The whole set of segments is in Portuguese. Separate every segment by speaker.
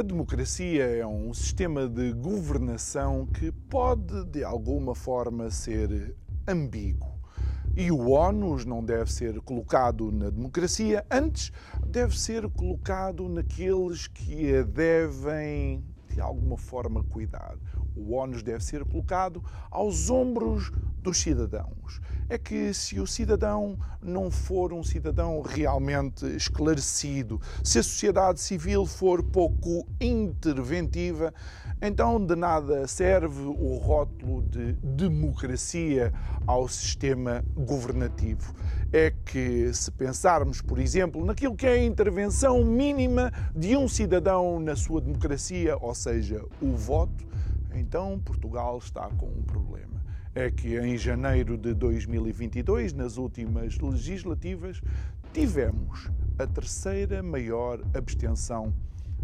Speaker 1: A democracia é um sistema de governação que pode, de alguma forma, ser ambíguo. E o ONU não deve ser colocado na democracia, antes deve ser colocado naqueles que a devem, de alguma forma, cuidar. O ONU deve ser colocado aos ombros dos cidadãos. É que se o cidadão não for um cidadão realmente esclarecido, se a sociedade civil for pouco interventiva, então de nada serve o rótulo de democracia ao sistema governativo. É que se pensarmos, por exemplo, naquilo que é a intervenção mínima de um cidadão na sua democracia, ou seja, o voto, então Portugal está com um problema é que em janeiro de 2022, nas últimas legislativas, tivemos a terceira maior abstenção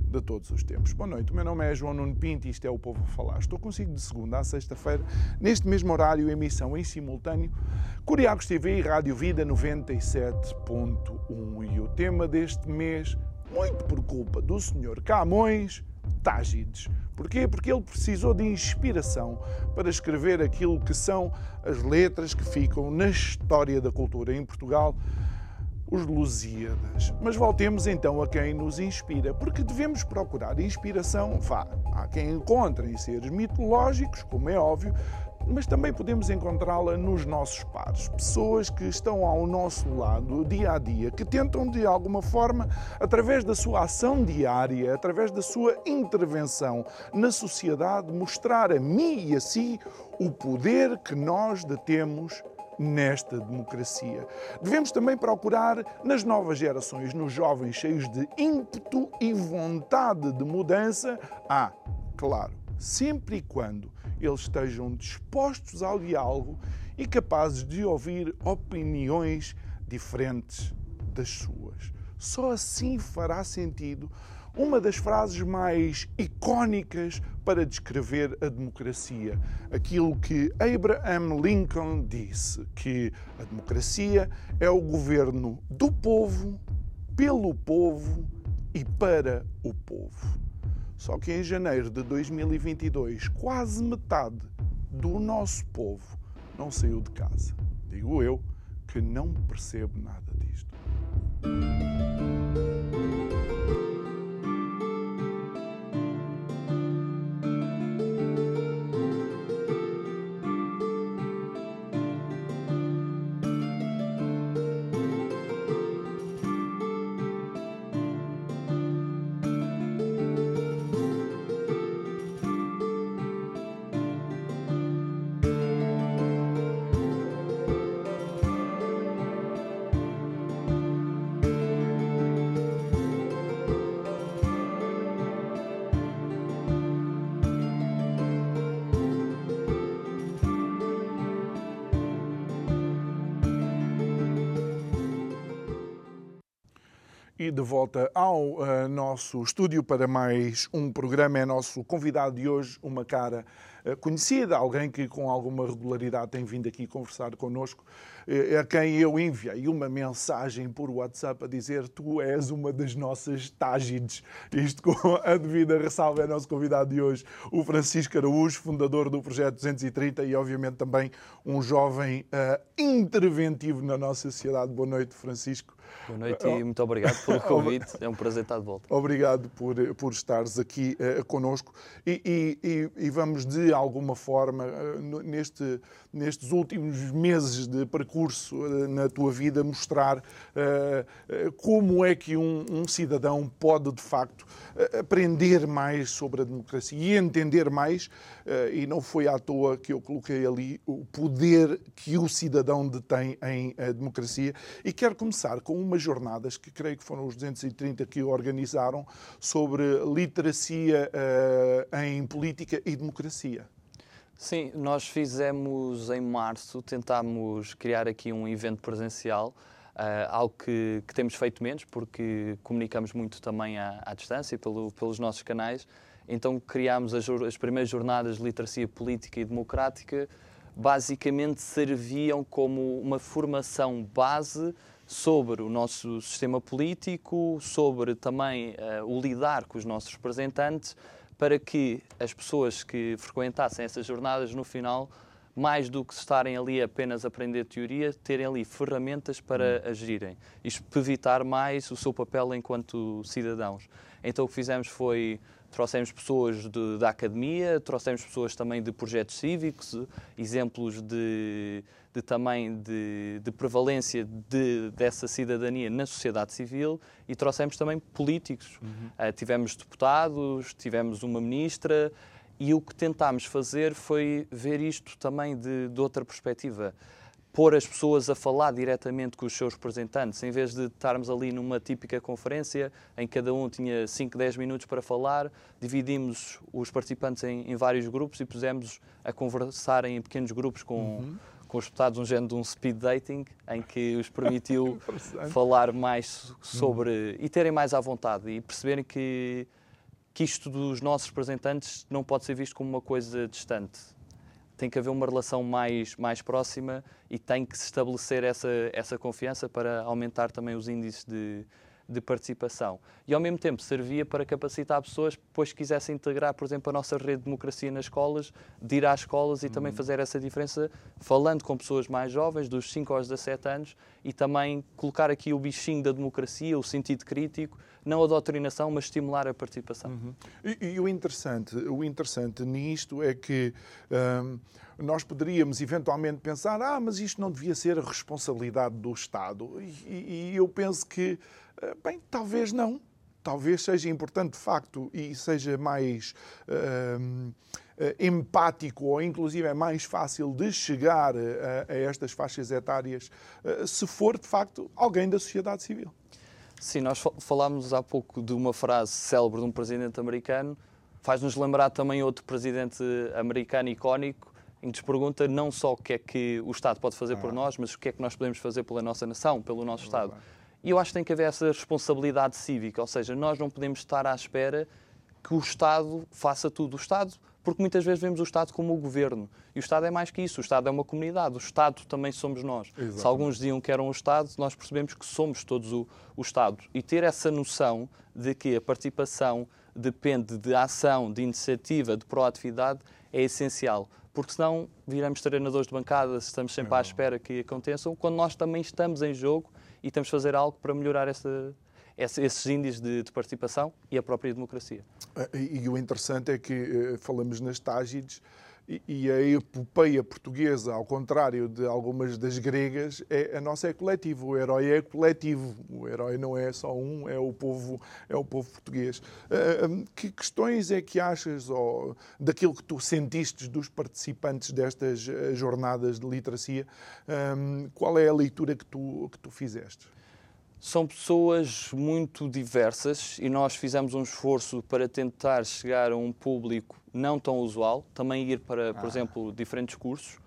Speaker 1: de todos os tempos. Boa noite, o meu nome é João Nuno Pinto e isto é o Povo a Falar. Estou consigo de segunda a sexta-feira, neste mesmo horário, emissão em simultâneo, Curiacos TV e Rádio Vida 97.1. E o tema deste mês, muito por culpa do Sr. Camões, Tágides. Porquê? Porque ele precisou de inspiração para escrever aquilo que são as letras que ficam na história da cultura em Portugal, os Lusíadas. Mas voltemos então a quem nos inspira, porque devemos procurar inspiração, vá, há quem encontre em seres mitológicos, como é óbvio, mas também podemos encontrá-la nos nossos pares, pessoas que estão ao nosso lado dia a dia, que tentam de alguma forma, através da sua ação diária, através da sua intervenção na sociedade, mostrar a mim e a si o poder que nós detemos nesta democracia. Devemos também procurar nas novas gerações, nos jovens cheios de ímpeto e vontade de mudança, ah, claro, sempre e quando eles estejam dispostos ao diálogo e capazes de ouvir opiniões diferentes das suas. Só assim fará sentido uma das frases mais icónicas para descrever a democracia. Aquilo que Abraham Lincoln disse, que a democracia é o governo do povo, pelo povo e para o povo. Só que em janeiro de 2022, quase metade do nosso povo não saiu de casa. Digo eu que não percebo nada disto. De volta ao uh, nosso estúdio para mais um programa. É nosso convidado de hoje, uma cara conhecida, alguém que com alguma regularidade tem vindo aqui conversar connosco, uh, a quem eu enviei uma mensagem por WhatsApp a dizer tu és uma das nossas tágides. Isto com a devida ressalva é nosso convidado de hoje, o Francisco Araújo, fundador do Projeto 230 e obviamente também um jovem interventivo na nossa sociedade. Boa noite, Francisco.
Speaker 2: Boa noite e muito obrigado pelo convite. É um prazer estar de volta.
Speaker 1: Obrigado por, por estares aqui uh, connosco e, e, e, vamos de alguma forma, eh, neste, nestes últimos meses de percurso eh, na tua vida, mostrar uh, como é que um, um, cidadão pode, de facto, aprender mais sobre a democracia e entender mais, e não foi à toa que eu coloquei ali o poder que o cidadão detém em democracia. E quero começar com umas jornadas que creio que foram os 230 que organizaram sobre literacia em política e democracia.
Speaker 2: Sim, nós fizemos em março, tentámos criar aqui um evento presencial, uh, algo que, que, temos feito menos, porque comunicamos muito também à, à distância, pelo, pelos nossos canais. Então criámos as, as primeiras jornadas de literacia política e democrática, basicamente serviam como uma formação base sobre o nosso sistema político, sobre também uh, o lidar com os nossos representantes, para que as pessoas que frequentassem essas jornadas, no final, mais do que estarem ali apenas a aprender teoria, terem ali ferramentas para hum. agirem. Isto para evitar mais o seu papel enquanto cidadãos. Então o que fizemos foi trouxemos pessoas de, da academia, trouxemos pessoas também de projetos cívicos, exemplos de, de também de, de prevalência de, dessa cidadania na sociedade civil e trouxemos também políticos. Uhum. Uh, tivemos deputados, tivemos uma ministra e o que tentámos fazer foi ver isto também de, de outra perspectiva pôr as pessoas a falar diretamente com os seus representantes, em vez de estarmos ali numa típica conferência em que cada um tinha 5, 10 minutos para falar, dividimos os participantes em, em vários grupos e pusemos a conversar em pequenos grupos com, uhum. com os deputados, um género de um speed dating, em que os permitiu falar mais sobre. Uhum. e terem mais à vontade e perceberem que, que isto dos nossos representantes não pode ser visto como uma coisa distante tem que haver uma relação mais, mais próxima e tem que se estabelecer essa, essa confiança para aumentar também os índices de, de participação. E ao mesmo tempo servia para capacitar pessoas depois quisessem integrar, por exemplo, a nossa rede de democracia nas escolas, de ir às escolas e uhum. também fazer essa diferença, falando com pessoas mais jovens, dos 5 aos 17 anos, e também colocar aqui o bichinho da democracia, o sentido crítico, não a doutrinação, mas estimular a participação. Uhum.
Speaker 1: E, e, o, interessante, o interessante nisto é que hum, nós poderíamos eventualmente pensar, ah, mas isto não devia ser a responsabilidade do Estado. E, e eu penso que, bem, talvez não. Talvez seja importante de facto e seja mais. Eh, empático ou inclusive é mais fácil de chegar a, a estas faixas etárias eh, se for de facto alguém da sociedade civil.
Speaker 2: Sim, nós falámos há pouco de uma frase célebre de um presidente americano, faz-nos lembrar também outro presidente americano icónico, em que nos pergunta não só o que é que o Estado pode fazer ah. por nós, mas o que é que nós podemos fazer pela nossa nação, pelo nosso Estado. E eu acho que tem que haver essa responsabilidade cívica, ou seja, nós não podemos estar à espera que o Estado faça tudo. O Estado porque muitas vezes vemos o Estado como o governo. E o Estado é mais que isso, o Estado é uma comunidade, o Estado também somos nós. Exatamente. Se alguns diziam que eram o Estado, nós percebemos que somos todos o, o Estado. E ter essa noção de que a participação depende de ação, de iniciativa, de proatividade, é essencial. Porque senão viramos treinadores de bancada, estamos sempre é à espera que aconteçam, quando nós também estamos em jogo e temos de fazer algo para melhorar essa, esses índices de, de, participação e a própria democracia.
Speaker 1: Ah, e, o interessante é que uh, falamos nas Tágides e, a epopeia portuguesa, ao contrário de algumas das gregas, é, a nossa é coletiva. O herói é coletivo. O herói não é só um, é o povo, é o povo português. Uh, que questões é que achas, daquilo que tu sentiste dos participantes destas jornadas de literacia, qual é a leitura que tu, que tu fizeste?
Speaker 2: São pessoas muito diversas e nós fizemos um esforço para tentar chegar a um público não tão usual, também ir para, por ah. exemplo, diferentes cursos,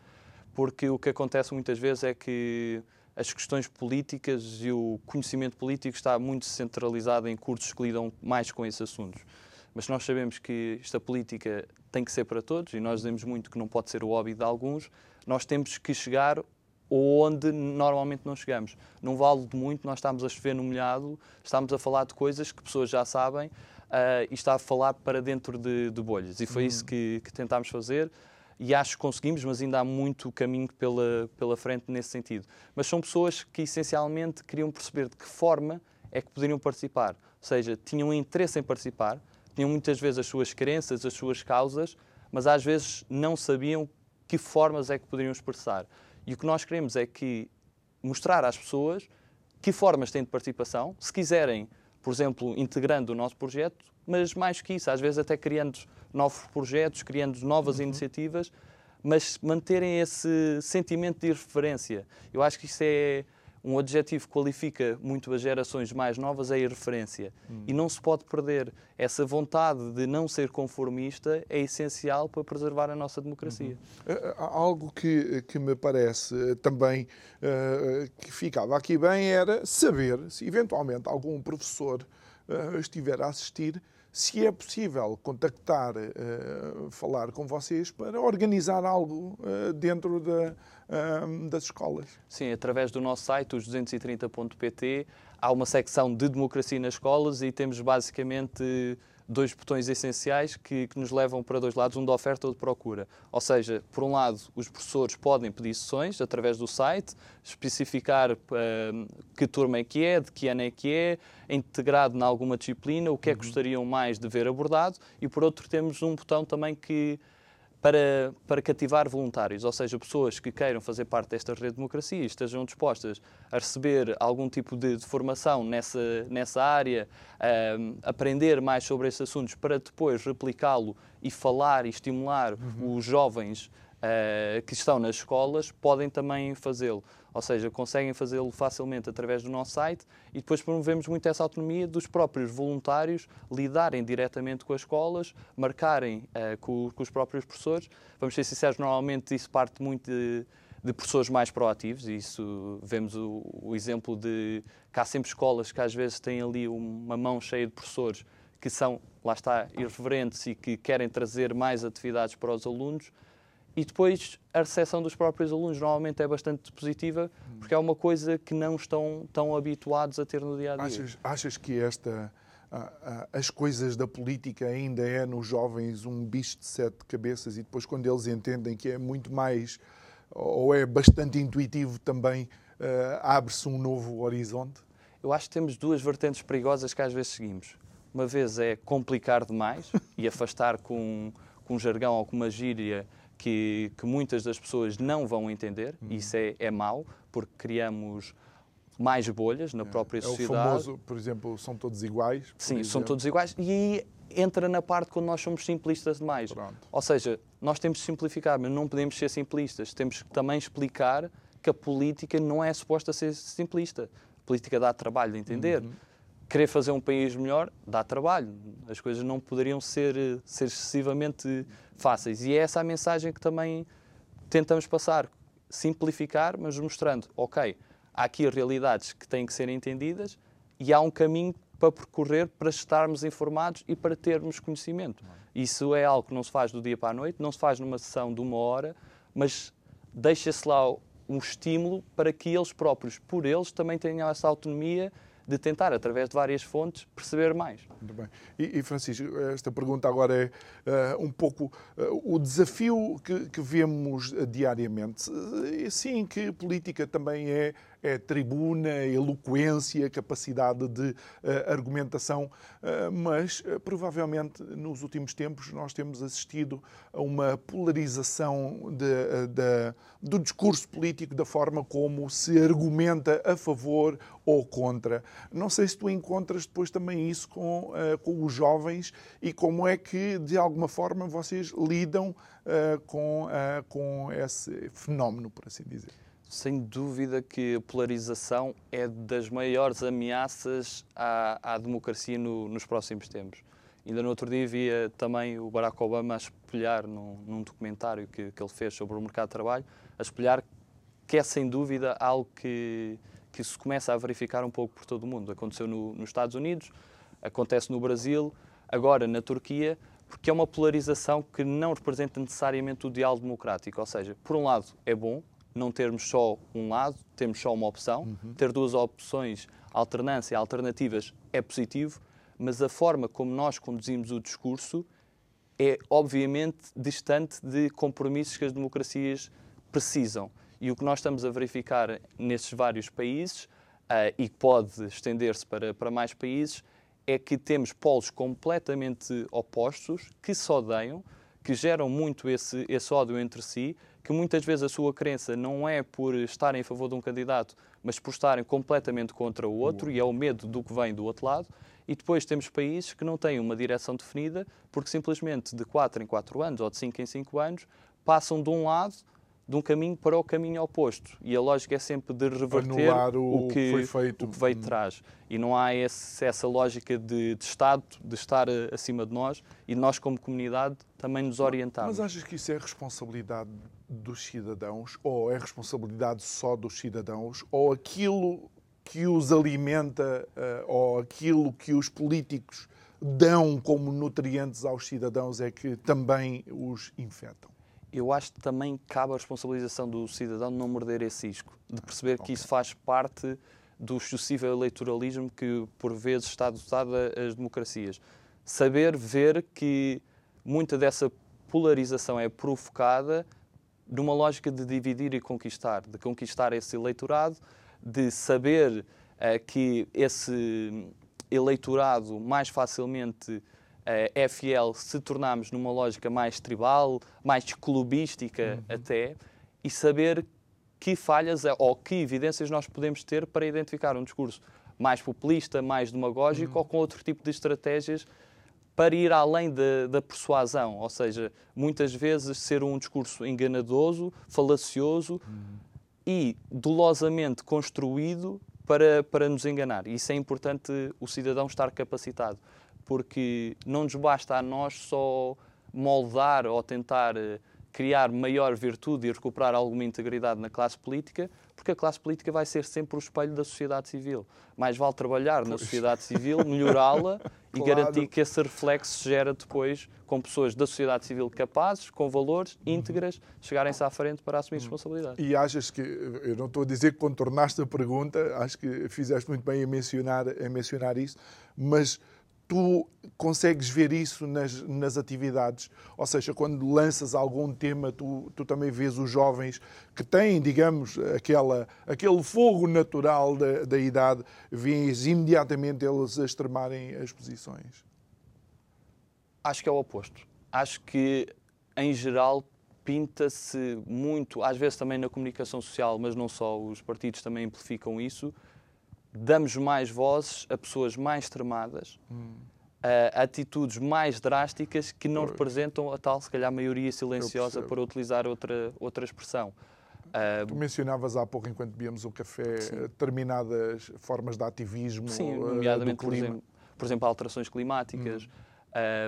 Speaker 2: porque o que acontece muitas vezes é que as questões políticas e o conhecimento político está muito centralizado em cursos que lidam mais com esses assuntos. Mas nós sabemos que esta política tem que ser para todos e nós dizemos muito que não pode ser o hobby de alguns. Nós temos que chegar onde normalmente não chegamos. Não vale de muito nós estamos a chover no molhado, estamos a falar de coisas que pessoas já sabem uh, e está a falar para dentro de, de bolhas. E foi uhum. isso que, que, tentámos fazer e acho que conseguimos, mas ainda há muito caminho pela, pela frente nesse sentido. Mas são pessoas que essencialmente queriam perceber de que forma é que poderiam participar. Ou seja, tinham interesse em participar, tinham muitas vezes as suas crenças, as suas causas, mas às vezes não sabiam que formas é que poderiam expressar. E o que nós queremos é que mostrar às pessoas que formas têm de participação, se quiserem, por exemplo, integrando o nosso projeto, mas mais que isso, às vezes até criando novos projetos, criando novas uhum. iniciativas, mas manterem esse sentimento de irreferência. Eu acho que isso é um adjetivo que qualifica muito as gerações mais novas é a irreferência. Hum. E não se pode perder. Essa vontade de não ser conformista é essencial para preservar a nossa democracia.
Speaker 1: Uhum. Algo que, que me parece eh, também uh, que ficava aqui bem era saber se eventualmente algum professor uh, estiver a assistir se é possível contactar, uh, falar com vocês para organizar algo uh, dentro da, uh, das escolas.
Speaker 2: Sim, através do nosso site, os 230.pt, há uma secção de democracia nas escolas e temos basicamente dois botões essenciais que, que, nos levam para dois lados, um de oferta ou de procura. Ou seja, por um lado, os professores podem pedir sessões através do site, especificar uh, que turma é que é, de que ano é que é, integrado em alguma disciplina, o que é que uhum. gostariam mais de ver abordado, e por outro temos um botão também que para, para cativar voluntários, ou seja, pessoas que queiram fazer parte desta rede de democracia e estejam dispostas a receber algum tipo de, de formação nessa, nessa área, um, aprender mais sobre esses assuntos para depois replicá-lo e falar e estimular uhum. os jovens uh, que estão nas escolas, podem também fazê-lo. Ou seja, conseguem fazê-lo facilmente através do nosso site e depois promovemos muito essa autonomia dos próprios voluntários lidarem diretamente com as escolas, marcarem uh, com, com, os próprios professores. Vamos ser sinceros, normalmente isso parte muito de, de professores mais proativos, e isso vemos o, o, exemplo de que há sempre escolas que às vezes têm ali uma mão cheia de professores que são, lá está, irreverentes e que querem trazer mais atividades para os alunos e depois a recepção dos próprios alunos normalmente é bastante positiva, porque é uma coisa que não estão tão habituados a ter no dia a dia.
Speaker 1: Achas, achas que esta as coisas da política ainda é nos jovens um bicho de sete cabeças e depois quando eles entendem que é muito mais ou é bastante intuitivo também uh, abre-se um novo horizonte?
Speaker 2: Eu acho que temos duas vertentes perigosas que às vezes seguimos. Uma vez é complicar demais e afastar com, com um jargão ou com uma gíria que, que muitas das pessoas não vão entender, uhum. isso é, é mau, porque criamos mais bolhas na é. própria sociedade.
Speaker 1: É o famoso, por exemplo, são todos iguais?
Speaker 2: Sim, exemplo. são todos iguais. E aí entra na parte quando nós somos simplistas demais. Pronto. Ou seja, nós temos de simplificar, mas não podemos ser simplistas. Temos que também explicar que a política não é suposta ser simplista. A política dá trabalho de entender. Uhum. Querer fazer um país melhor dá trabalho. As coisas não poderiam ser, ser excessivamente fáceis. E é essa a mensagem que também tentamos passar. Simplificar, mas mostrando, ok, há aqui realidades que têm que ser entendidas e há um caminho para percorrer para estarmos informados e para termos conhecimento. Isso é algo que não se faz do dia para a noite, não se faz numa sessão de uma hora, mas deixa-se lá um estímulo para que eles próprios, por eles, também tenham essa autonomia de tentar, através de várias fontes, perceber mais.
Speaker 1: Muito bem. E, e Francisco, esta pergunta agora é uh, um pouco uh, o desafio que, que vemos uh, diariamente. Sim, que política também é é tribuna, eloquência, capacidade de uh, argumentação, uh, mas uh, provavelmente nos últimos tempos nós temos assistido a uma polarização de, de, do discurso político, da forma como se argumenta a favor ou contra. Não sei se tu encontras depois também isso com, com os jovens e como é que, de alguma forma, vocês lidam com, com esse fenómeno, por assim dizer
Speaker 2: sem dúvida que a polarização é das maiores ameaças à, à democracia no, nos próximos tempos. Ainda no outro dia via também o Barack Obama a espelhar num, num documentário que, que, ele fez sobre o mercado de trabalho, a espelhar que é sem dúvida algo que, que se começa a verificar um pouco por todo o mundo. Aconteceu no, nos Estados Unidos, acontece no Brasil, agora na Turquia, porque é uma polarização que não representa necessariamente o diálogo democrático. Ou seja, por um lado é bom, não termos só um lado, temos só uma opção. Uhum. Ter duas opções, alternância, alternativas, é positivo, mas a forma como nós conduzimos o discurso é, obviamente, distante de compromissos que as democracias precisam. E o que nós estamos a verificar nesses vários países, uh, e que pode estender-se para, para mais países, é que temos polos completamente opostos que se odeiam, que geram muito esse, esse ódio entre si, que muitas vezes a sua crença não é por estarem a favor de um candidato, mas por estarem completamente contra o outro, e é o medo do que vem do outro lado. E depois temos países que não têm uma direção definida, porque simplesmente de 4 em 4 anos ou de 5 em 5 anos passam de um lado de um caminho para o caminho oposto. E a lógica é sempre de reverter
Speaker 1: o,
Speaker 2: o, que,
Speaker 1: foi feito.
Speaker 2: o que veio de trás. E não há esse, essa lógica de, de, Estado, de estar acima de nós e nós, como comunidade, também nos orientarmos.
Speaker 1: Mas achas que isso é responsabilidade dos cidadãos? Ou é responsabilidade só dos cidadãos? Ou aquilo que os alimenta, eh, ou aquilo que os políticos dão como nutrientes aos cidadãos é que também os infectam?
Speaker 2: Eu acho que também cabe a responsabilização do cidadão de não morder esse isco, de perceber okay. que isso faz parte do excessivo eleitoralismo que por vezes está adotado as democracias. Saber ver que muita dessa polarização é provocada numa lógica de dividir e conquistar, de conquistar esse eleitorado, de saber uh, que esse eleitorado mais facilmente é fiel se tornarmos numa lógica mais tribal, mais clubística uhum. até, e saber que falhas ou que evidências nós podemos ter para identificar um discurso mais populista, mais demagógico uhum. ou com outro tipo de estratégias para ir além da, da, persuasão, ou seja, muitas vezes ser um discurso enganadoso, falacioso uhum. e dolosamente construído para, para nos enganar. Isso é importante o cidadão estar capacitado porque não nos basta a nós só moldar ou tentar eh, criar maior virtude e recuperar alguma integridade na classe política, porque a classe política vai ser sempre o espelho da sociedade civil. Mais vale trabalhar na sociedade civil, melhorá-la claro. e garantir que esse reflexo se gera depois com pessoas da sociedade civil capazes, com valores, uhum. íntegras, chegarem-se à frente para assumir uhum. responsabilidade.
Speaker 1: E achas que, eu não estou a dizer que contornaste a pergunta, acho que fizeste muito bem a mencionar, a mencionar isso, mas tu consegues ver isso nas, nas atividades. Ou seja, quando lanças algum tema, tu, tu também vês os jovens que têm, digamos, aquela, aquele fogo natural da, da idade, vês imediatamente eles extremarem as posições.
Speaker 2: Acho que é o oposto. Acho que, em geral, pinta-se muito, às vezes também na comunicação social, mas não só, os partidos também amplificam isso, damos mais vozes a pessoas mais extremadas, hum. a atitudes mais drásticas que não representam a tal, se calhar, maioria silenciosa, para utilizar outra, outra expressão.
Speaker 1: Tu mencionavas há pouco, enquanto bebíamos o café, Sim. determinadas formas de ativismo.
Speaker 2: Sim, eh, nomeadamente, por exemplo, por exemplo, alterações climáticas. Hum.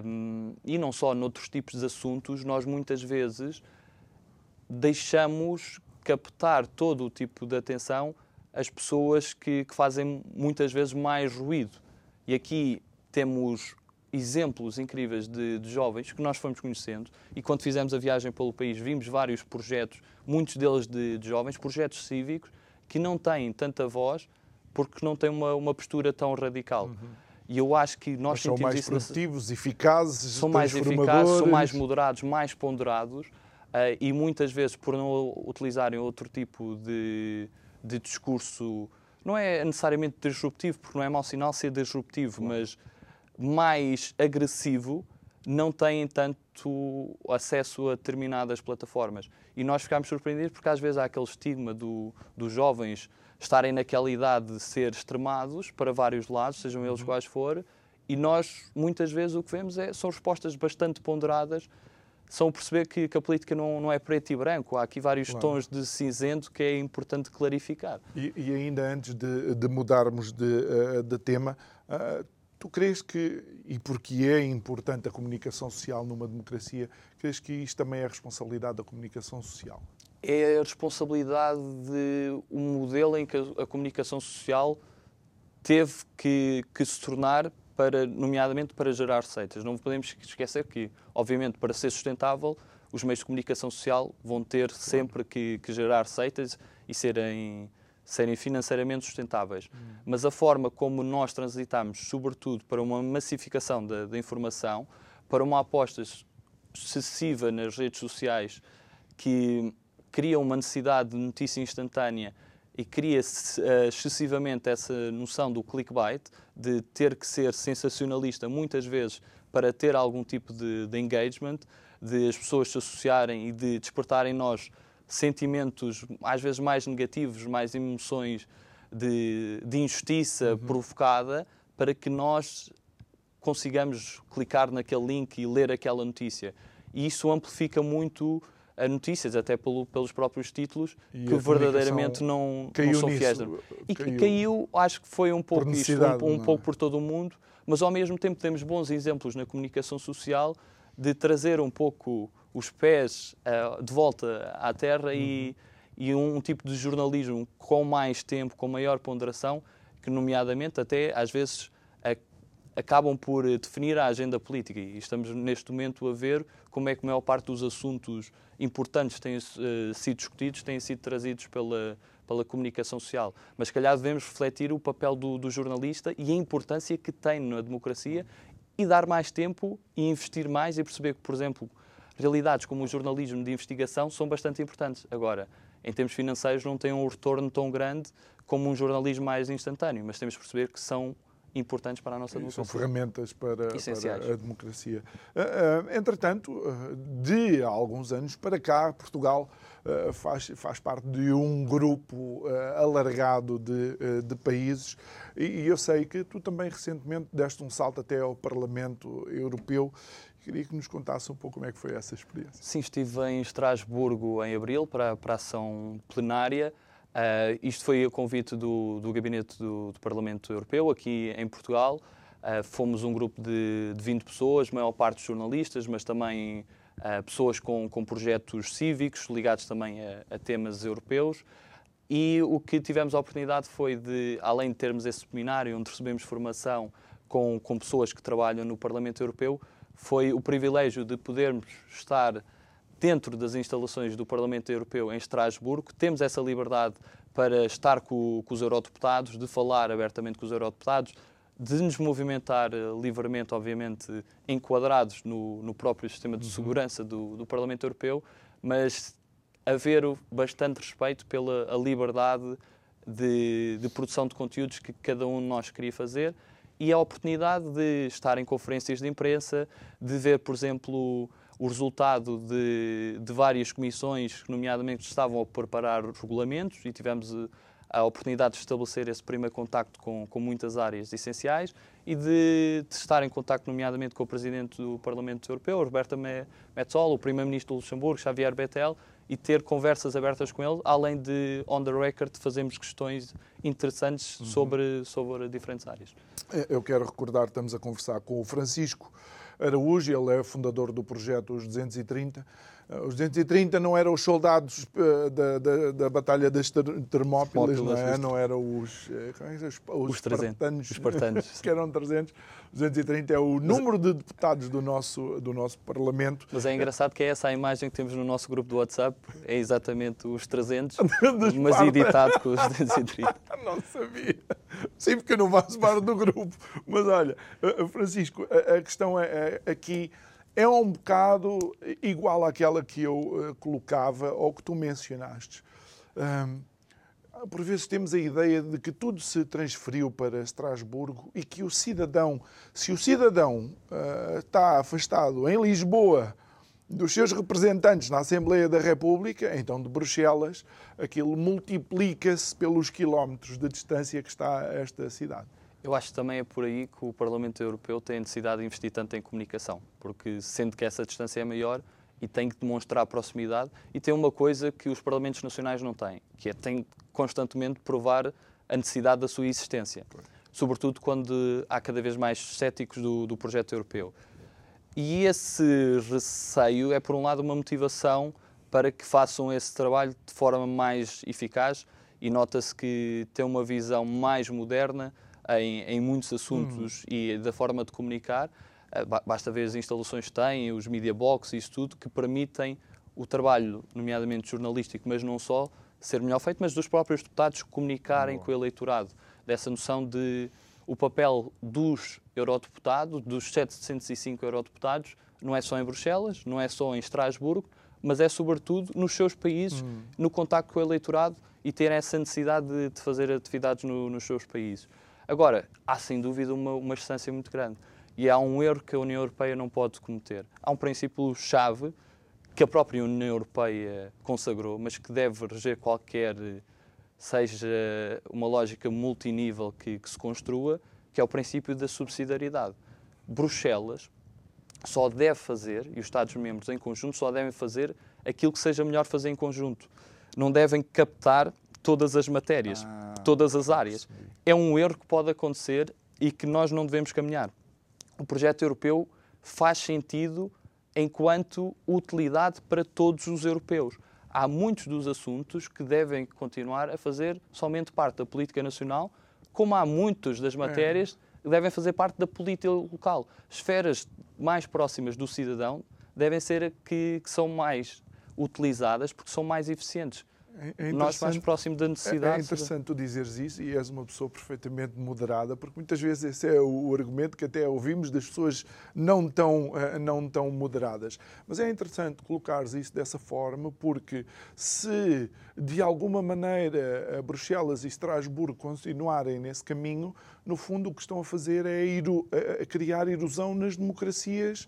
Speaker 2: Um, e não só noutros tipos de assuntos, nós muitas vezes deixamos captar todo o tipo de atenção as pessoas que, que fazem muitas vezes mais ruído. E aqui temos exemplos incríveis de, de, jovens que nós fomos conhecendo e quando fizemos a viagem pelo país vimos vários projetos, muitos deles de, de jovens, projetos cívicos que não têm tanta voz porque não têm uma, uma postura tão radical. Uhum. E eu acho que nós
Speaker 1: Mas são mais isso produtivos, nessa... eficazes,
Speaker 2: são mais eficazes, são mais moderados, mais ponderados uh, e muitas vezes por não utilizarem outro tipo de de discurso, não é necessariamente disruptivo, porque não é mau sinal ser disruptivo, mas mais agressivo, não têm tanto acesso a determinadas plataformas. E nós ficámos surpreendidos porque às vezes há aquele estigma do, dos jovens estarem naquela idade de ser extremados para vários lados, sejam eles uhum. quais forem, e nós muitas vezes o que vemos é, são respostas bastante ponderadas são perceber que, que, a política não, não é preto e branco. Há aqui vários claro. tons de cinzento que é importante clarificar.
Speaker 1: E, e ainda antes de, de mudarmos de, uh, de tema, uh, tu crees que, e porque é importante a comunicação social numa democracia, crees que isto também é a responsabilidade da comunicação social?
Speaker 2: É a responsabilidade de um modelo em que a, a comunicação social teve que, que se tornar para, nomeadamente para gerar receitas. Não podemos esquecer que, obviamente, para ser sustentável, os meios de comunicação social vão ter sempre que, que gerar receitas e serem, serem financeiramente sustentáveis. Hum. Mas a forma como nós transitamos, sobretudo para uma massificação da, da informação, para uma aposta excessiva nas redes sociais que cria uma necessidade de notícia instantânea e cria-se uh, excessivamente essa noção do clickbait, de ter que ser sensacionalista muitas vezes para ter algum tipo de, de engagement, de as pessoas se associarem e de despertarem em nós sentimentos às vezes mais negativos, mais emoções de, de injustiça uhum. provocada, para que nós consigamos clicar naquele link e ler aquela notícia. E isso amplifica muito a notícias, até pelo, pelos próprios títulos, e que verdadeiramente não, não são fiéis. E que caiu, acho que foi um pouco isto, um, um é? pouco por todo o mundo, mas ao mesmo tempo temos bons exemplos na comunicação social de trazer um pouco os pés uh, de volta à terra uhum. e, e um, um tipo de jornalismo com mais tempo, com maior ponderação, que nomeadamente até às vezes acabam por eh, definir a agenda política e estamos neste momento a ver como é que a maior parte dos assuntos importantes têm uh, sido discutidos, têm sido trazidos pela, pela comunicação social. Mas, se calhar, devemos refletir o papel do, do jornalista e a importância que tem na democracia e dar mais tempo e investir mais e perceber que, por exemplo, realidades como o jornalismo de investigação são bastante importantes. Agora, em termos financeiros, não têm um retorno tão grande como um jornalismo mais instantâneo, mas temos que perceber que são importantes para a nossa democracia.
Speaker 1: São ferramentas para, para a democracia. Uh, uh, entretanto, uh, de alguns anos para cá, Portugal faz, faz parte de um grupo alargado de, de países e, e eu sei que tu também recentemente deste um salto até ao Parlamento Europeu Queria que nos contasse um pouco como é que foi essa experiência.
Speaker 2: Sim, estive em Estrasburgo em abril para, para a ação plenária. Uh, isto foi a convite do, do Gabinete do, do, Parlamento Europeu, aqui em Portugal. Uh, fomos um grupo de, de 20 pessoas, maior parte jornalistas, mas também uh, pessoas com, com projetos cívicos ligados também a, a, temas europeus. E o que tivemos a oportunidade foi de, além de termos esse seminário onde recebemos formação com, com pessoas que trabalham no Parlamento Europeu, foi o privilégio de podermos estar dentro das instalações do Parlamento Europeu em Estrasburgo. Temos essa liberdade para estar com, com os eurodeputados, de falar abertamente com os eurodeputados, de nos movimentar eh, livremente, obviamente, enquadrados no, no próprio sistema de uhum. segurança do, do, Parlamento Europeu, mas haver bastante respeito pela liberdade de, de, produção de conteúdos que cada um de nós queria fazer e a oportunidade de estar em conferências de imprensa, de ver, por exemplo, o resultado de, de várias comissões, nomeadamente estavam a preparar os regulamentos e tivemos eh, a oportunidade de estabelecer esse primeiro contacto com, com muitas áreas essenciais e de, de, estar em contacto, nomeadamente, com o Presidente do Parlamento Europeu, Roberta Metsola, o Primeiro-Ministro do Luxemburgo, Xavier Bettel, e ter conversas abertas com ele, além de, on the record, fazermos questões interessantes uhum. sobre, sobre diferentes áreas.
Speaker 1: Eu quero recordar, estamos a conversar com o Francisco Araújo, ele é fundador do projeto Os 230. Eh, os 230 não eram os soldados eh, da, da, da Batalha das Termópilas, não, é? não eram os,
Speaker 2: eh, é os, os, os 300, espartanos, os espartanos.
Speaker 1: que eram 300. 230 é o número de deputados do nosso, do nosso Parlamento.
Speaker 2: Mas é engraçado que é essa a imagem que temos no nosso grupo do WhatsApp, é exatamente os 300, mas editado com os 230.
Speaker 1: Não sabia. Sim, porque eu não faço parte do grupo. Mas olha, Francisco, a questão é, é aqui é um bocado igual àquela que eu colocava ou que tu mencionaste. Um, por vezes temos a ideia de que tudo se transferiu para Estrasburgo e que o cidadão, se o cidadão uh, está afastado em Lisboa dos seus representantes na Assembleia da República, então de Bruxelas, aquilo multiplica-se pelos quilómetros de distância que está esta cidade.
Speaker 2: Eu acho que também é por aí que o Parlamento Europeu tem a necessidade de investir tanto em comunicação, porque sendo que essa distância é maior, e tem que demonstrar proximidade e tem uma coisa que os Parlamentos Nacionais não têm, que é tem constantemente provar a necessidade da sua existência, sobretudo quando há cada vez mais céticos do, do projeto europeu. E esse receio é, por um lado, uma motivação para que façam esse trabalho de forma mais eficaz e nota-se que tem uma visão mais moderna em, em muitos assuntos hum. e da forma de comunicar eh, basta ver as instalações que têm, os media box e isso tudo, que permitem o trabalho, nomeadamente jornalístico, mas não só, ser melhor feito, mas dos próprios deputados comunicarem Boa. com o eleitorado, dessa noção de o papel dos eurodeputados, dos 705 eurodeputados, não é só em Bruxelas, não é só em Estrasburgo, mas é sobretudo nos seus países, hum. no contacto com o eleitorado e ter essa necessidade de, de fazer atividades no, nos seus países. Agora, há sem dúvida uma, uma distância muito grande. E há um erro que a União Europeia não pode cometer. Há um princípio-chave que a própria União Europeia consagrou, mas que deve reger qualquer, seja uma lógica multinível que, que se construa, que é o princípio da subsidiariedade. Bruxelas só deve fazer, e os Estados-membros em conjunto só devem fazer aquilo que seja melhor fazer em conjunto. Não devem captar todas as matérias, ah, todas as áreas. É um erro que pode acontecer e que nós não devemos caminhar. O projeto europeu faz sentido enquanto utilidade para todos os europeus. Há muitos dos assuntos que devem continuar a fazer somente parte da política nacional, como há muitas das matérias que devem fazer parte da política local. Esferas mais próximas do cidadão devem ser que, que são mais utilizadas porque são mais eficientes. É, é nós mais próximo da necessidade.
Speaker 1: É, é interessante tu dizeres isso e és uma pessoa perfeitamente moderada, porque muitas vezes esse é o argumento que até ouvimos das pessoas não tão, eh, não tão moderadas. Mas é interessante colocares isso dessa forma, porque se de alguma maneira Bruxelas e Estrasburgo continuarem nesse caminho, no fundo o que estão a fazer é a criar erosão nas democracias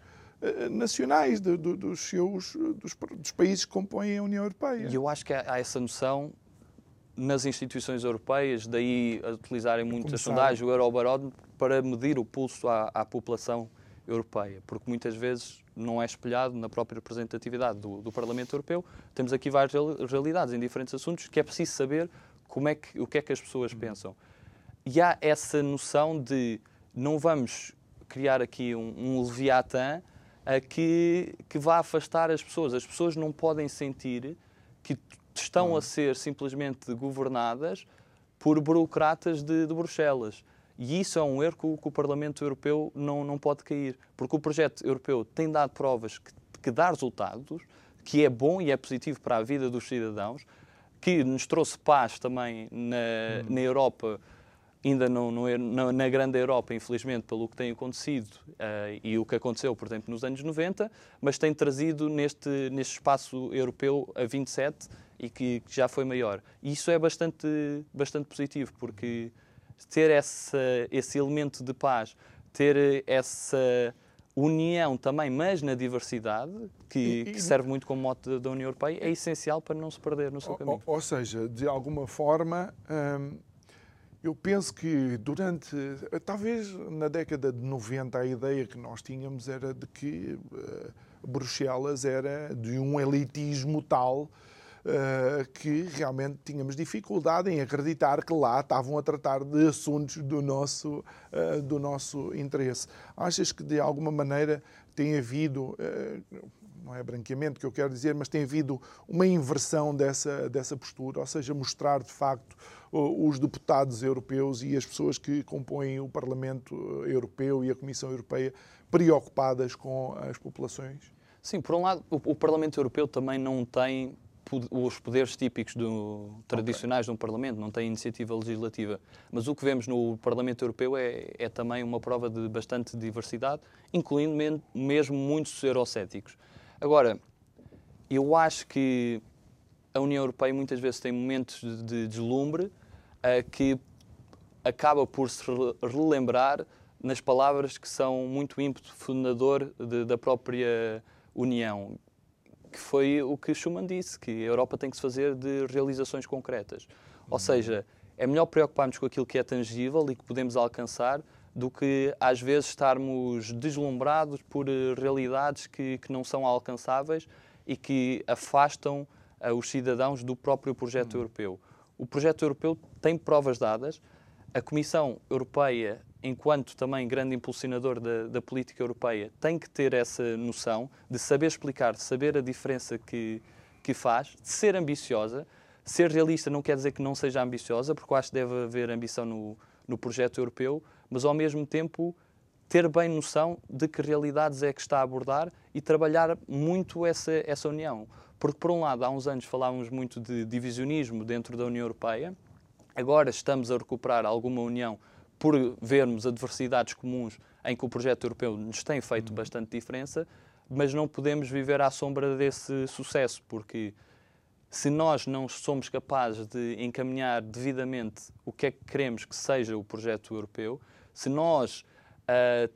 Speaker 1: nacionais de, de, dos seus dos, dos, países que compõem a União Europeia.
Speaker 2: E eu acho que há essa noção nas instituições europeias, daí a utilizarem muito a sondagem, o Eurobarómetro, para medir o pulso à, à, população europeia, porque muitas vezes não é espelhado na própria representatividade do, do, Parlamento Europeu. Temos aqui várias realidades em diferentes assuntos que é preciso saber como é que, o que é que as pessoas pensam. E há essa noção de não vamos criar aqui um, um leviatã que, que vá afastar as pessoas. As pessoas não podem sentir que estão a ser simplesmente governadas por burocratas de, de Bruxelas. E isso é um erro que o, que o, Parlamento Europeu não, não pode cair, porque o projeto europeu tem dado provas que, que dá resultados, que é bom e é positivo para a vida dos cidadãos, que nos trouxe paz também na, hum. na Europa ainda não, não, na grande Europa, infelizmente, pelo que tem acontecido uh, e o que aconteceu, por exemplo, nos anos 90, mas tem trazido neste, neste espaço europeu a 27 e que, que já foi maior. E isso é bastante, bastante positivo, porque ter essa, esse elemento de paz, ter essa união também, mas na diversidade, que, e, que serve muito como mote da União Europeia, é essencial para não se perder no seu caminho.
Speaker 1: Ou, ou seja, de alguma forma. Hum eu penso que durante, talvez na década de 90, a ideia que nós tínhamos era de que uh, Bruxelas era de um elitismo tal uh, que realmente tínhamos dificuldade em acreditar que lá estavam a tratar de assuntos do nosso, uh, do nosso interesse. Achas que de alguma maneira tem havido não é branqueamento que eu quero dizer, mas tem havido uma inversão dessa, dessa postura, ou seja, mostrar de facto os deputados europeus e as pessoas que compõem o Parlamento Europeu e a Comissão Europeia preocupadas com as populações?
Speaker 2: Sim, por um lado, o, o Parlamento Europeu também não tem os poderes típicos do, tradicionais okay. de um Parlamento, não tem iniciativa legislativa. Mas o que vemos no Parlamento Europeu é, é também uma prova de bastante diversidade, incluindo mesmo muitos eurocéticos. Agora, eu acho que a União Europeia muitas vezes tem momentos de deslumbre uh, que acaba por se relembrar nas palavras que são muito ímpeto fundador de, da própria União, que foi o que Schuman disse, que a Europa tem que se fazer de realizações concretas. Ou seja, é melhor preocuparmos com aquilo que é tangível e que podemos alcançar do que às vezes estarmos deslumbrados por eh, realidades que, que não são alcançáveis e que afastam uh, os cidadãos do próprio projeto hum. europeu. O projeto europeu tem provas dadas, a Comissão Europeia, enquanto também grande impulsionador da, da, política europeia, tem que ter essa noção de saber explicar, de saber a diferença que, que faz, de ser ambiciosa. Ser realista não quer dizer que não seja ambiciosa, porque eu acho que deve haver ambição no, no projeto europeu, mas ao mesmo tempo ter bem noção de que realidades é que está a abordar e trabalhar muito essa, essa união. Porque, por um lado, há uns anos falávamos muito de divisionismo dentro da União Europeia, agora estamos a recuperar alguma união por vermos adversidades comuns em que o projeto europeu nos tem feito uhum. bastante diferença, mas não podemos viver à sombra desse sucesso, porque se nós não somos capazes de encaminhar devidamente o que é que queremos que seja o projeto europeu, se nós uh,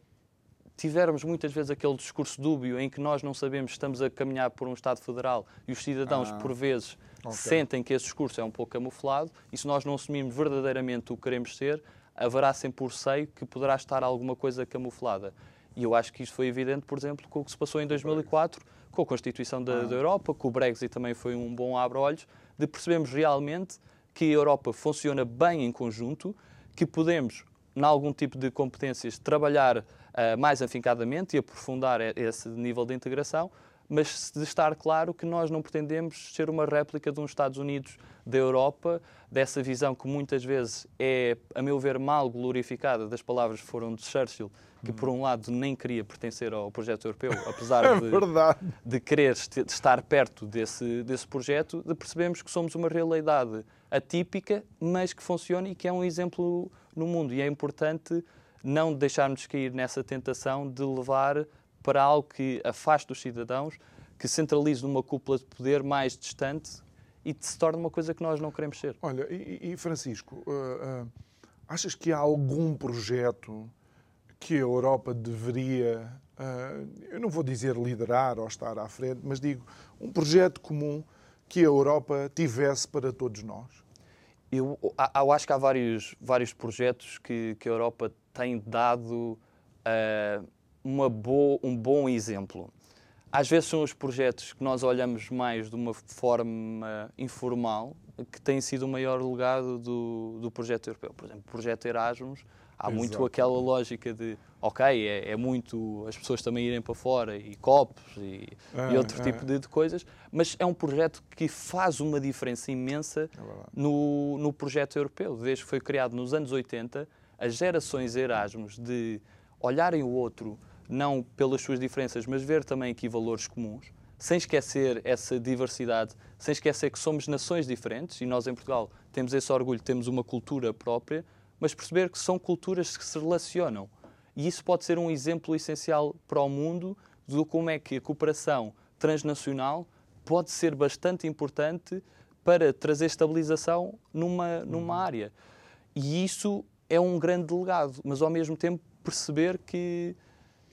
Speaker 2: tivermos muitas vezes aquele discurso dúbio em que nós não sabemos se estamos a caminhar por um Estado federal e os cidadãos,
Speaker 1: Ah,
Speaker 2: por vezes,
Speaker 1: ok.
Speaker 2: sentem que esse discurso é um pouco camuflado, e se nós não assumirmos verdadeiramente o que queremos ser, haverá sempre o receio que poderá estar alguma coisa camuflada. E eu acho que isto foi evidente, por exemplo, com o que se passou em 2004, com a Constituição da, da Europa, com o Brexit também foi um bom abre-olhos, de percebermos realmente que a Europa funciona bem em conjunto, que podemos, em algum tipo de competências, trabalhar ah, mais afincadamente e aprofundar esse nível de integração, mas de estar claro que nós não pretendemos ser uma réplica de uns Estados Unidos da Europa, dessa visão que muitas vezes é, a meu ver, mal glorificada, das palavras que foram de Churchill, que por um lado nem queria pertencer ao projeto europeu, apesar
Speaker 1: É
Speaker 2: de, querer de estar perto desse, desse projeto, de percebermos que somos uma realidade atípica, mas que funciona e que é um exemplo no mundo. E é importante não deixarmos cair nessa tentação de levar para algo que afaste os cidadãos, que centralize numa cúpula de poder mais distante e que se torne uma coisa que nós não queremos ser.
Speaker 1: Olha, e, e, Francisco, ah, ah, achas que há algum projeto que a Europa deveria, ah, eu não vou dizer liderar ou estar à frente, mas digo, um projeto comum que a Europa tivesse para todos nós?
Speaker 2: Eu, eu acho que há vários, vários projetos que, que a Europa tem dado ah, uma um bom exemplo. Às vezes são os projetos que nós olhamos mais de uma forma informal, que têm sido o maior legado do, do projeto europeu. Por exemplo, o projeto Erasmus, há muito
Speaker 1: Exato.
Speaker 2: aquela lógica de, ok, é, é muito as pessoas também irem para fora, e copos, e,
Speaker 1: É,
Speaker 2: e outro
Speaker 1: é.
Speaker 2: tipo de, de coisas, mas é um projeto que faz uma diferença imensa
Speaker 1: É
Speaker 2: no, no projeto europeu. Desde que foi criado nos anos 80, as gerações Erasmus de olharem o outro não pelas suas diferenças, mas ver também aqui valores comuns, sem esquecer essa diversidade, sem esquecer que somos nações diferentes e nós em Portugal temos esse orgulho, temos uma cultura própria, mas perceber que são culturas que se relacionam. E isso pode ser um exemplo essencial para o mundo de como é que a cooperação transnacional pode ser bastante importante para trazer estabilização numa, numa área. E isso é um grande legado, mas ao mesmo tempo perceber que,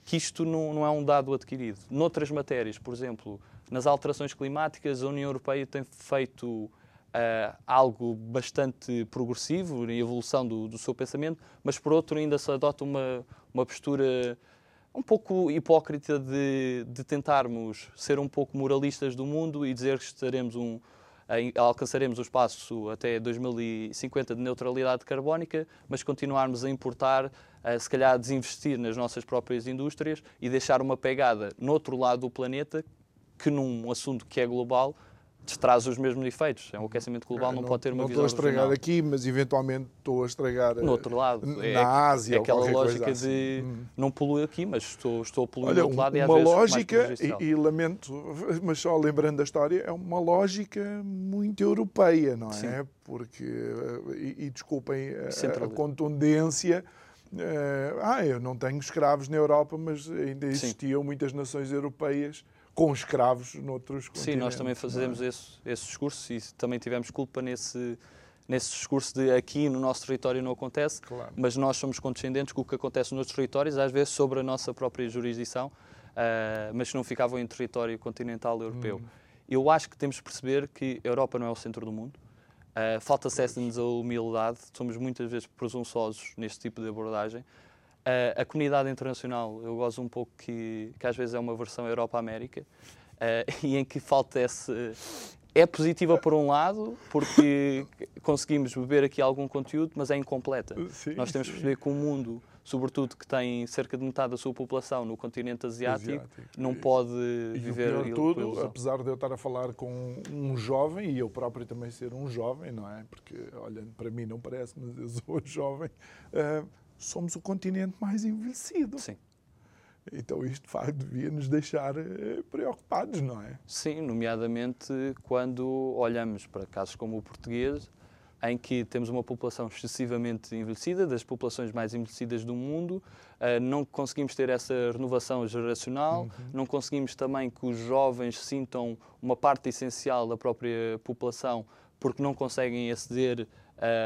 Speaker 2: que isto não, não é um dado adquirido. Noutras matérias, por exemplo, nas alterações climáticas, a União Europeia tem feito ah, algo bastante progressivo na evolução do, do seu pensamento, mas por outro ainda se adota uma, uma postura um pouco hipócrita de, de tentarmos ser um pouco moralistas do mundo e dizer que estaremos um, em- alcançaremos o espaço até 2050 de neutralidade carbónica, mas continuarmos a importar, a, se calhar a desinvestir nas nossas próprias indústrias e deixar uma pegada no outro lado do planeta que num assunto que é global traz os mesmos efeitos. É um aquecimento global, não, pode ter uma
Speaker 1: não
Speaker 2: visão
Speaker 1: estou a estragar
Speaker 2: regional.
Speaker 1: aqui, mas eventualmente estou a estragar
Speaker 2: No outro lado,
Speaker 1: na
Speaker 2: é,
Speaker 1: Ásia
Speaker 2: é aquela lógica
Speaker 1: coisa
Speaker 2: de
Speaker 1: assim. Hum.
Speaker 2: não poluo aqui, mas estou, estou a poluir
Speaker 1: Olha,
Speaker 2: do outro lado e às
Speaker 1: uma
Speaker 2: vezes mais
Speaker 1: lógica, e, e lamento, mas só lembrando da história, é uma lógica muito europeia, não é?
Speaker 2: Sim.
Speaker 1: Porque, eh, e, e desculpem a- a, contundência, eh, ah, eu não tenho escravos na Europa, mas ainda
Speaker 2: Sim.
Speaker 1: existiam muitas nações europeias com escravos noutros.
Speaker 2: Sim, nós também
Speaker 1: é?
Speaker 2: fazemos esse, esse discurso e também tivemos culpa nesse, nesse discurso de aqui no nosso território não acontece,
Speaker 1: Claro.
Speaker 2: mas nós somos condescendentes com o que acontece nos outros territórios, às vezes sobre a nossa própria jurisdição, ah, mas que não ficavam em território continental europeu.
Speaker 1: Hum.
Speaker 2: Eu acho que temos de perceber que a Europa não é o centro do mundo. Ah, falta acesso-nos a humildade, somos muitas vezes presunçosos neste tipo de abordagem. Ah, a comunidade internacional, eu gosto um pouco que, que às vezes é uma versão Europa-América, ah, e em que falta esse. É positiva por um lado, porque conseguimos beber aqui algum conteúdo, mas é incompleta.
Speaker 1: Sim,
Speaker 2: Nós temos que perceber que o mundo, sobretudo que tem cerca de metade da sua população no continente asiático,
Speaker 1: Asiático.
Speaker 2: não
Speaker 1: E-
Speaker 2: pode
Speaker 1: E
Speaker 2: viver il-
Speaker 1: tudo,
Speaker 2: ilusão.
Speaker 1: apesar de eu estar a falar com um jovem, e eu próprio também ser um jovem, não é? Porque, olhando para mim não parece, mas eu sou jovem, ah, somos o continente mais envelhecido.
Speaker 2: Sim.
Speaker 1: Então isto, facto, devia nos deixar eh, preocupados, não é?
Speaker 2: Sim, nomeadamente quando olhamos para casos como o português, em que temos uma população excessivamente envelhecida, das populações mais envelhecidas do mundo, eh, não conseguimos ter essa renovação geracional, não conseguimos também que os jovens sintam uma parte essencial da própria população porque não conseguem aceder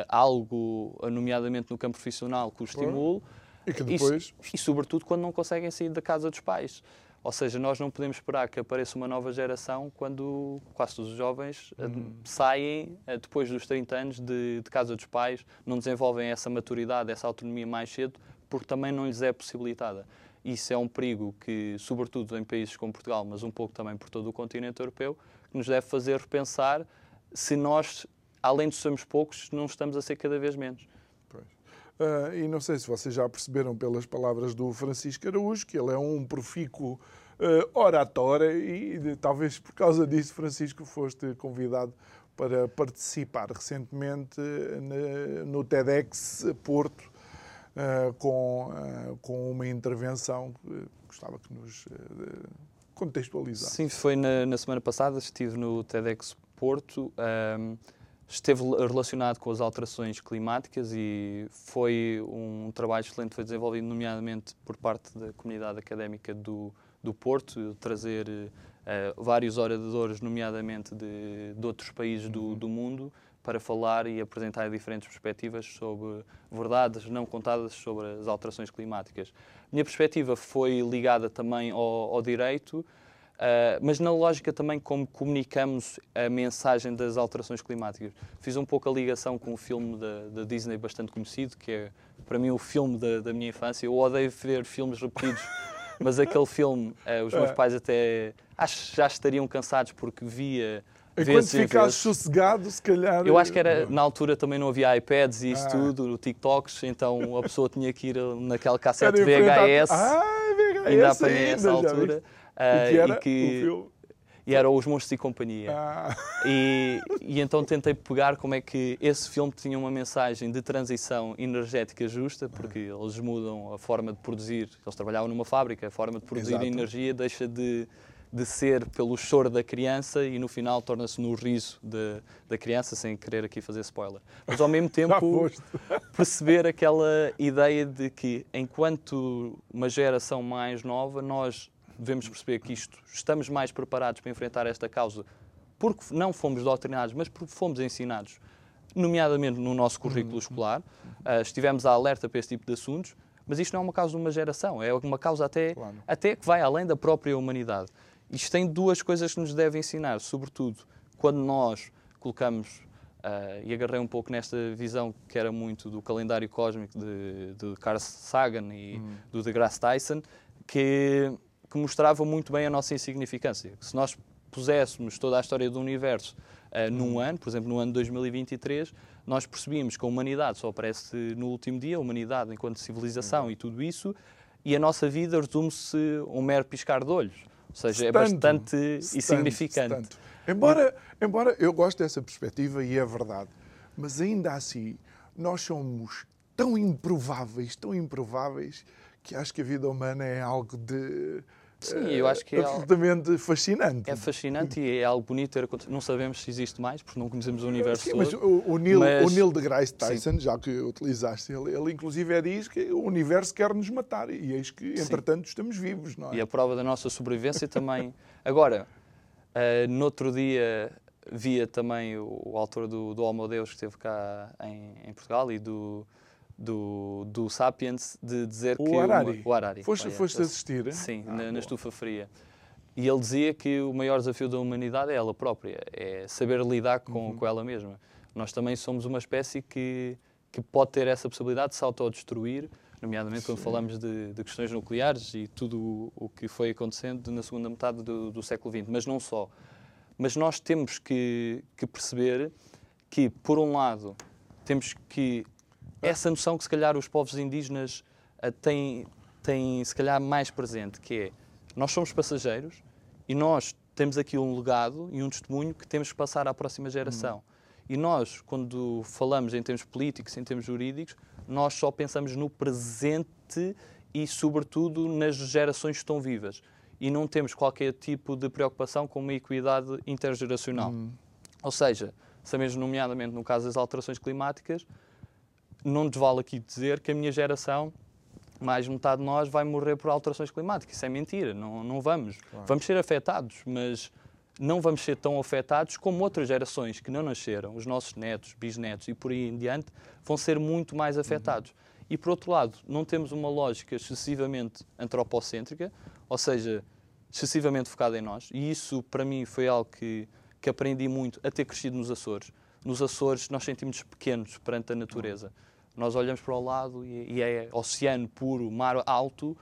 Speaker 2: a algo, nomeadamente no campo profissional, que
Speaker 1: Claro.
Speaker 2: estimule.
Speaker 1: E que depois...
Speaker 2: E, e, sobretudo, quando não conseguem sair da casa dos pais. Ou seja, nós não podemos esperar que apareça uma nova geração quando quase todos os jovens uhum. saem depois dos 30 anos de, de, casa dos pais, não desenvolvem essa maturidade, essa autonomia mais cedo, porque também não lhes é possibilitada. Isso é um perigo que, sobretudo em países como Portugal, mas um pouco também por todo o continente europeu, que nos deve fazer repensar se nós, além de sermos poucos, não estamos a ser cada vez menos.
Speaker 1: Uh, e não sei se vocês já perceberam pelas palavras do Francisco Araújo que ele é um profícuo uh, oratória e de, talvez por causa disso, Francisco, foste convidado para participar recentemente na, no TEDx Porto uh, com, com uma intervenção que gostava que nos contextualizasse.
Speaker 2: Sim, foi na, na, semana passada, estive no TEDx Porto. Um, esteve relacionado com as alterações climáticas e foi um trabalho excelente, foi desenvolvido nomeadamente por parte da comunidade académica do, do Porto, trazer uh, vários oradores, nomeadamente de, de outros países do, uhum. do, mundo, para falar e apresentar diferentes perspectivas sobre verdades não contadas sobre as alterações climáticas. Minha perspectiva foi ligada também ao, ao direito, Uh, mas na lógica também como comunicamos a mensagem das alterações climáticas. Fiz um pouco a ligação com um filme da, da Disney bastante conhecido, que é para mim o filme da, da minha infância. Eu odeio ver filmes repetidos, mas aquele filme, uh, os meus é. pais até acho já estariam cansados porque via.
Speaker 1: Enquanto ficasse sossegado, se calhar.
Speaker 2: Eu acho que era, na altura também não havia iPads e isso ah. tudo, TikToks, então a pessoa tinha que ir naquela cassete VHS.
Speaker 1: Ah, VHS!
Speaker 2: Ainda apanhei essa altura. Uh, e que era e que, E era Os Monstros e Companhia. Ah. E, e, então tentei pegar como é que esse filme tinha uma mensagem de transição energética justa, porque eles mudam a forma de produzir. Eles trabalhavam numa fábrica, a forma de produzir Exato. energia deixa de, de ser pelo choro da criança e no final torna-se no riso de, da criança, sem querer aqui fazer spoiler. Mas ao mesmo tempo perceber aquela ideia de que enquanto uma geração mais nova, nós devemos perceber que isto estamos mais preparados para enfrentar esta causa porque não fomos doutrinados, mas porque fomos ensinados, nomeadamente no nosso currículo uhum. escolar, uh, estivemos a alerta para esse tipo de assuntos, mas isto não é uma causa de uma geração, é uma causa até, claro. até que vai além da própria humanidade. Isto tem duas coisas que nos deve ensinar, sobretudo quando nós colocamos, uh, e agarrei um pouco nesta visão que era muito do calendário cósmico de, de Carl Sagan e uhum. do deGrasse Tyson, que que mostrava muito bem a nossa insignificância. Se nós puséssemos toda a história do universo uh, num uhum. ano, por exemplo, no ano de 2023, nós percebíamos que a humanidade só aparece no último dia, a humanidade enquanto civilização uhum. e tudo isso, e a nossa vida resume-se um mero piscar de olhos. Ou seja, é bastante insignificante.
Speaker 1: Embora, embora eu goste dessa perspectiva e é verdade, mas ainda assim nós somos tão improváveis, tão improváveis, que acho que a vida humana é algo de
Speaker 2: Sim, eu acho que é
Speaker 1: absolutamente fascinante.
Speaker 2: É fascinante e é algo bonito ter Não sabemos se existe mais, porque não conhecemos o universo Sim, todo.
Speaker 1: mas o, o, Neil, mas... o Neil deGrasse Tyson, Sim. já que utilizaste, ele, ele inclusive é diz que o universo quer nos matar e eis que, entretanto, Sim. estamos vivos, não é?
Speaker 2: E a prova da nossa sobrevivência também. Agora, uh, no outro dia via também o, o autor do, do Homo Deus que esteve cá em, em Portugal e do do, do Sapiens de dizer
Speaker 1: o
Speaker 2: que.
Speaker 1: Harari.
Speaker 2: Uma, o Harari.
Speaker 1: Foste, foste assistir?
Speaker 2: Sim, ah, na, na, estufa fria. E ele dizia que o maior desafio da humanidade é ela própria, é saber lidar com, uhum. com ela mesma. Nós também somos uma espécie que, que pode ter essa possibilidade de se autodestruir, nomeadamente Sim. quando falamos de, de, questões nucleares e tudo o, o, que foi acontecendo na segunda metade do, do século XX, mas não só. Mas nós temos que, que perceber que, por um lado, temos que essa noção que se calhar os povos indígenas uh, têm, têm se calhar mais presente, que é nós somos passageiros e nós temos aqui um legado e um testemunho que temos que passar à próxima geração. Uhum. E nós, quando falamos em termos políticos, em termos jurídicos, nós só pensamos no presente e, sobretudo, nas gerações que estão vivas. E não temos qualquer tipo de preocupação com uma equidade intergeracional. Uhum. Ou seja, sabemos, nomeadamente no caso das alterações climáticas, não nos vale aqui dizer que a minha geração, mais metade de nós, vai morrer por alterações climáticas. Isso é mentira, não, não vamos. Claro. Vamos ser afetados, mas não vamos ser tão afetados como outras gerações que não nasceram, os nossos netos, bisnetos e por aí em diante, vão ser muito mais afetados. Uhum. e por outro lado, não temos uma lógica excessivamente antropocêntrica, ou seja, excessivamente focada em nós, e isso para mim foi algo que, que aprendi muito a ter crescido nos Açores. Nos Açores nós sentimos pequenos perante a natureza. Nós olhamos para o lado e, e é oceano puro, mar alto, uh,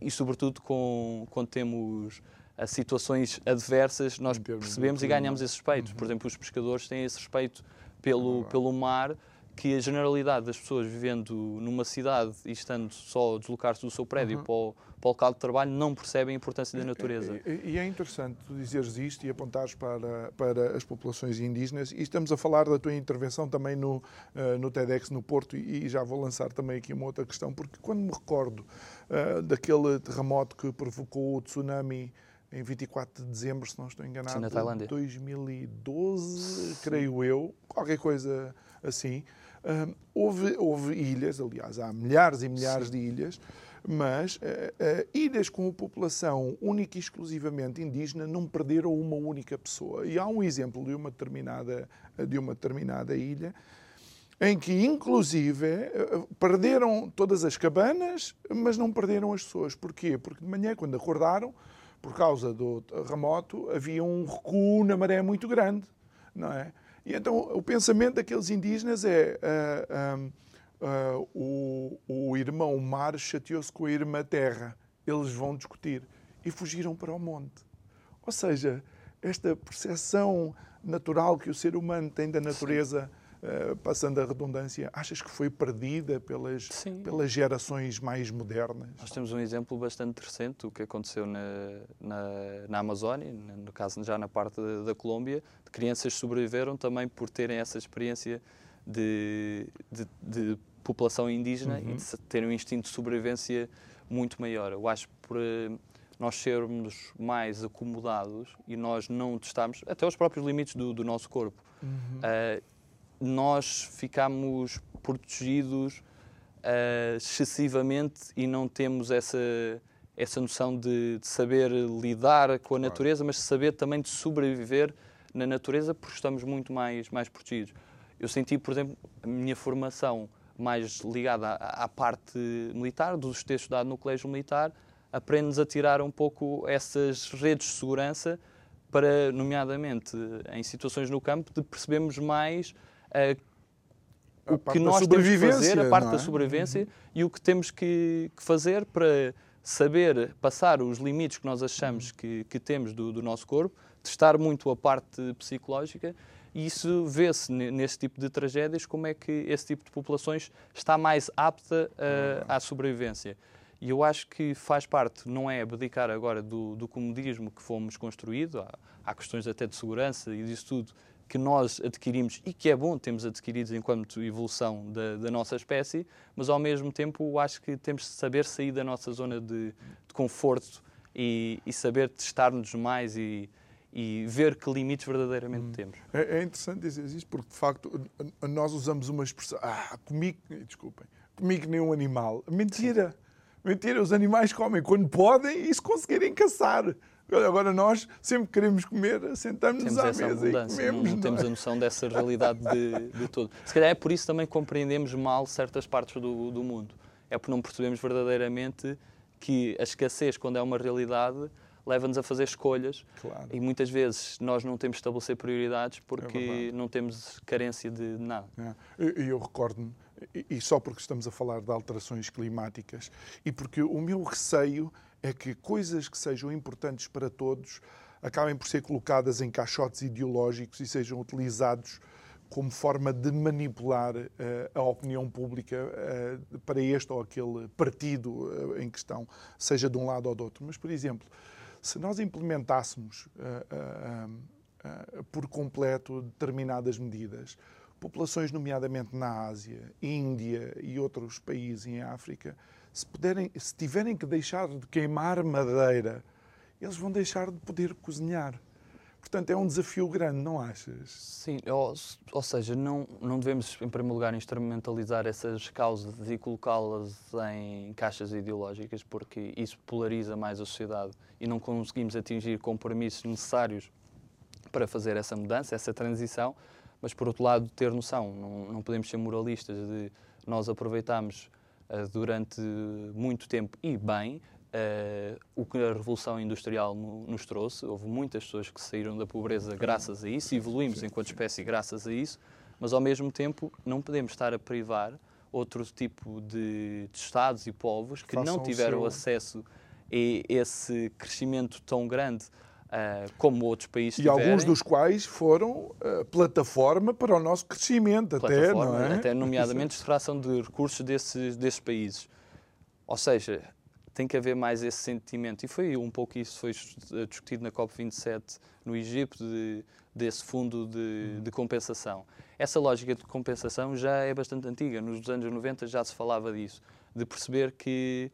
Speaker 2: e sobretudo com, quando temos uh, situações adversas, nós percebemos e ganhamos esse respeito. Uhum. Por exemplo, os pescadores têm esse respeito pelo, pelo mar que a generalidade das pessoas vivendo numa cidade e estando só a deslocar-se do seu prédio uhum. para, o, para, o, local de trabalho não percebem a importância da natureza.
Speaker 1: E, e é interessante tu dizeres isto e apontares para, para as populações indígenas e estamos a falar da tua intervenção também no, uh, no TEDx no Porto e, e, já vou lançar também aqui uma outra questão porque quando me recordo uh, daquele terremoto que provocou o tsunami em 24 de dezembro, se não estou enganado, Sim,
Speaker 2: na Tailândia.
Speaker 1: 2012, creio eu, qualquer coisa assim houve, houve ilhas, aliás, há milhares e milhares Sim. de ilhas, mas uh, uh, ilhas com a população única e exclusivamente indígena não perderam uma única pessoa. E há um exemplo de uma determinada, de uma determinada ilha em que, inclusive, uh, perderam todas as cabanas, mas não perderam as pessoas. Porquê? Porque de manhã, quando acordaram, por causa do terremoto, havia um recuo na maré muito grande, não é? E então o pensamento daqueles indígenas é uh, uh, o, o irmão mar chateou-se com a irmã terra, eles vão discutir e fugiram para o monte. Ou seja, esta percepção natural que o ser humano tem da natureza uh, passando a redundância, achas que foi perdida pelas, pelas gerações mais modernas?
Speaker 2: Nós temos um exemplo bastante recente, o que aconteceu na, na, na Amazónia, no caso já na parte da, da Colômbia, de crianças que sobreviveram também por terem essa experiência de, de, de população indígena uhum. e de terem um instinto de sobrevivência muito maior. Eu acho que por eh, nós sermos mais acomodados e nós não testarmos até os próprios limites do, do nosso corpo, uhum. uh, nós ficamos protegidos uh, excessivamente e não temos essa, essa noção de, de saber lidar com a natureza, mas de saber também de sobreviver na natureza porque estamos muito mais, mais protegidos. Eu senti, por exemplo, a minha formação mais ligada à, à parte militar, dos ter estudado no colégio militar, aprende-nos a tirar um pouco essas redes de segurança para, nomeadamente, em situações no campo, de percebermos mais o que nós temos que fazer, a parte é? da sobrevivência, uhum. e o que temos que, que, fazer para saber passar os limites que nós achamos que, que temos do, do, nosso corpo, testar muito a parte psicológica, e isso vê-se nesse tipo de tragédias, como é que esse tipo de populações está mais apta uh, à sobrevivência. E eu acho que faz parte, não é abdicar agora do, do comodismo que fomos construído, há, há questões até de segurança e disso tudo, que nós adquirimos e que é bom termos adquiridos enquanto evolução da, da, nossa espécie, mas ao mesmo tempo acho que temos de saber sair da nossa zona de, de conforto e, e saber testar-nos mais e, e, ver que limites verdadeiramente hum. temos.
Speaker 1: É, é, interessante dizer isto porque, de facto, nós usamos uma expressão, ah, comigo, desculpem, comigo nem um animal. Mentira! Mentira, os animais comem quando podem e se conseguirem caçar. Agora nós sempre queremos comer, sentamos-nos à mesa e comemos.
Speaker 2: Não, não temos a noção dessa realidade de, de todo. Se calhar é por isso também compreendemos mal certas partes do, do mundo. É porque não percebemos verdadeiramente que a escassez, quando é uma realidade, leva-nos a fazer escolhas. Claro. E muitas vezes nós não temos de estabelecer prioridades porque é não temos carência de nada.
Speaker 1: É. Eu, eu recordo-me, e só porque estamos a falar de alterações climáticas, e porque o meu receio é que coisas que sejam importantes para todos acabem por ser colocadas em caixotes ideológicos e sejam utilizados como forma de manipular uh, a opinião pública uh, para este ou aquele partido uh, em questão, seja de um lado ou do outro. Mas, por exemplo, se nós implementássemos por completo determinadas medidas, populações, nomeadamente na Ásia, Índia e outros países em África, se, puderem, se tiverem que deixar de queimar madeira, eles vão deixar de poder cozinhar. Portanto, é um desafio grande, não achas?
Speaker 2: Sim, ou, ou seja, não, não devemos, em primeiro lugar, instrumentalizar essas causas e colocá-las em caixas ideológicas, porque isso polariza mais a sociedade e não conseguimos atingir compromissos necessários para fazer essa mudança, essa transição. Mas, por outro lado, ter noção, não, não podemos ser moralistas de nós aproveitarmos durante muito tempo e bem Uh, o que a Revolução Industrial nos trouxe. Houve muitas pessoas que saíram da pobreza graças a isso, evoluímos enquanto espécie graças a isso, mas ao mesmo tempo não podemos estar a privar outro tipo de, de Estados e povos que Façam não tiveram acesso a esse crescimento tão grande Uh, como outros países
Speaker 1: e
Speaker 2: tiverem.
Speaker 1: alguns dos quais foram uh, plataforma para o nosso crescimento até, não é?
Speaker 2: Até nomeadamente extração de recursos desses, desses países. Ou seja, tem que haver mais esse sentimento. E foi um pouco isso foi discutido na COP27 no Egito, de, desse fundo de, uhum. de, compensação. Essa lógica de compensação já é bastante antiga. Nos anos 90 já se falava disso, de perceber que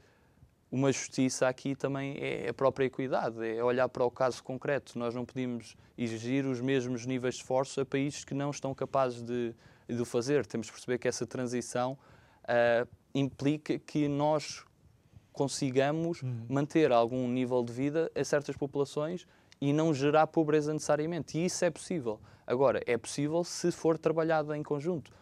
Speaker 2: uma justiça aqui também é a própria equidade, é olhar para o caso concreto. Nós não podemos exigir os mesmos níveis de esforço a países que não estão capazes de, de o fazer. Temos de perceber que essa transição uh, implica que nós consigamos uhum. manter algum nível de vida a certas populações e não gerar pobreza necessariamente. E isso é possível. Agora, é possível se for trabalhado em conjunto.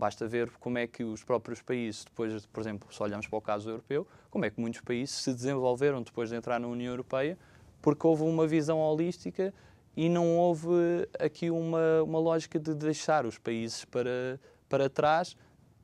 Speaker 2: Basta ver como é que os próprios países, depois, por exemplo, se olhamos para o caso europeu, como é que muitos países se desenvolveram depois de entrar na União Europeia, porque houve uma visão holística e não houve aqui uma, uma lógica de deixar os países para, para trás,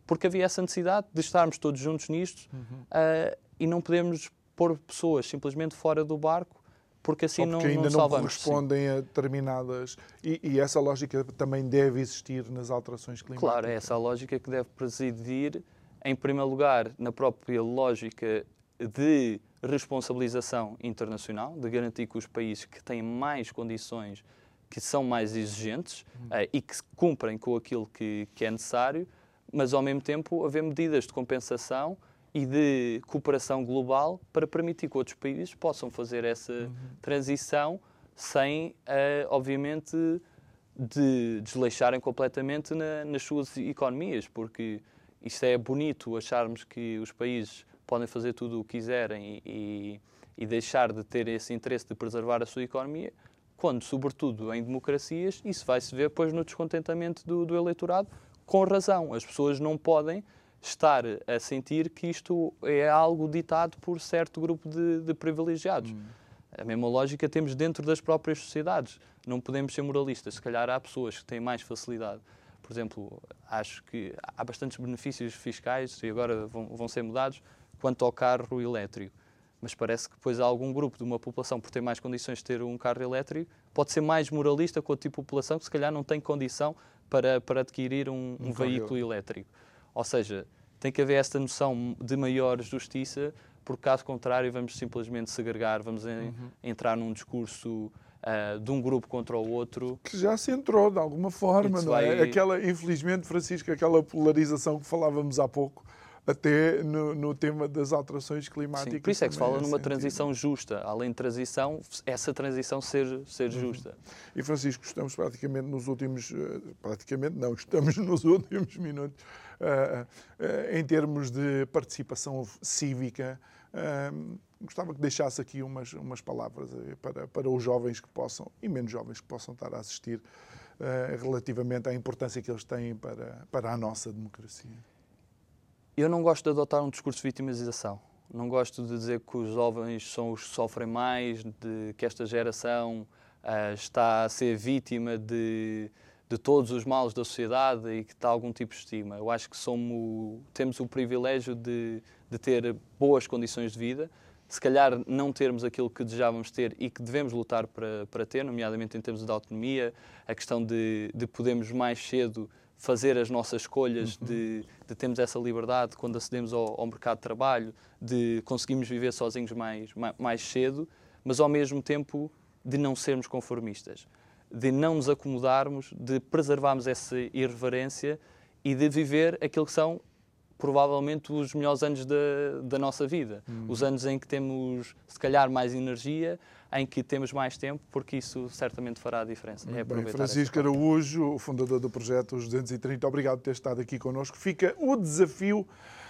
Speaker 2: porque havia essa necessidade de estarmos todos juntos nisto uhum. uh, e não podemos pôr pessoas simplesmente fora do barco porque assim porque
Speaker 1: não,
Speaker 2: ainda
Speaker 1: não,
Speaker 2: não
Speaker 1: correspondem sim. a determinadas. E, e, essa lógica também deve existir nas alterações climáticas.
Speaker 2: Claro, é essa lógica que deve presidir, em primeiro lugar, na própria lógica de responsabilização internacional, de garantir que os países que têm mais condições, que são mais exigentes hum. uh, e que cumprem com aquilo que, que é necessário, mas ao mesmo tempo haver medidas de compensação e de cooperação global para permitir que outros países possam fazer essa uhum. transição sem, uh, obviamente, de desleixarem completamente na, nas suas economias, porque isto é bonito acharmos que os países podem fazer tudo o que quiserem e, e deixar de ter esse interesse de preservar a sua economia, quando, sobretudo em democracias, isso vai-se ver depois no descontentamento do, do eleitorado, com razão. As pessoas não podem estar a sentir que isto é algo ditado por certo grupo de, de privilegiados. Hum. A mesma lógica temos dentro das próprias sociedades. Não podemos ser moralistas. Se calhar há pessoas que têm mais facilidade. Por exemplo, acho que há bastantes benefícios fiscais e agora vão, vão ser mudados quanto ao carro elétrico. Mas parece que depois há algum grupo de uma população, por ter mais condições de ter um carro elétrico, pode ser mais moralista com o tipo de população que se calhar não tem condição para, para adquirir um, um, um veículo elétrico. Ou seja, tem que haver esta noção de maior justiça, porque caso contrário vamos simplesmente segregar, vamos uhum. entrar num discurso uh, de um grupo contra o outro.
Speaker 1: Que já se entrou de alguma forma, não é? é? Aquela, infelizmente, Francisco, aquela polarização que falávamos há pouco, até no, no, tema das alterações climáticas. Sim,
Speaker 2: por isso é que se fala é numa transição justa. Além de transição, essa transição ser, ser uhum. justa.
Speaker 1: E Francisco, estamos praticamente nos últimos, eh, praticamente não, estamos nos últimos minutos uh, uh, em termos de participação cívica. Uh, gostava que deixasse aqui umas, umas palavras para, para os jovens que possam, e menos jovens que possam estar a assistir, relativamente à importância que eles têm para, para a nossa democracia.
Speaker 2: Eu não gosto de adotar um discurso de vitimização. Não gosto de dizer que os jovens são os que sofrem mais, de que esta geração uh, está a ser vítima de, de todos os males da sociedade e que está algum tipo de estigma. Eu acho que somos, temos o privilégio de, de ter boas condições de vida, se calhar não termos aquilo que desejávamos ter e que devemos lutar para, para ter, nomeadamente em termos de autonomia, a questão de, de podermos mais cedo fazer as nossas escolhas, uhum. de, de, termos essa liberdade quando acedemos ao, ao, mercado de trabalho, de conseguirmos viver sozinhos mais, mais, mais cedo, mas ao mesmo tempo de não sermos conformistas, de não nos acomodarmos, de preservarmos essa irreverência e de viver aquilo que são provavelmente os melhores anos da, da nossa vida. Uhum. Os anos em que temos, se calhar, mais energia, em que temos mais tempo, porque isso certamente fará a diferença.
Speaker 1: É Bem, Francisco Araújo, o fundador do projeto Os 230, obrigado por ter estado aqui connosco. Fica o desafio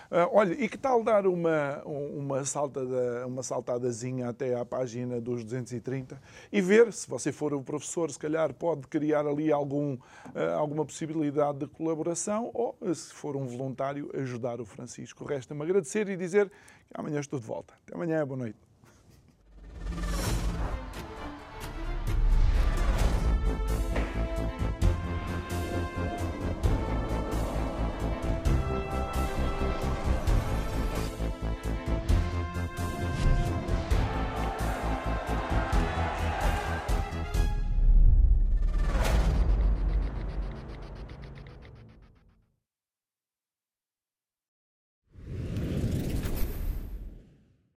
Speaker 1: Uh, olha, e que tal dar uma, uma, saltada, uma saltadazinha até à página dos 230 e ver, se você for o professor, se calhar pode criar ali algum, uh, alguma possibilidade de colaboração ou, se for um voluntário, ajudar o Francisco. Resta-me agradecer e dizer que amanhã estou de volta. Até amanhã, boa noite.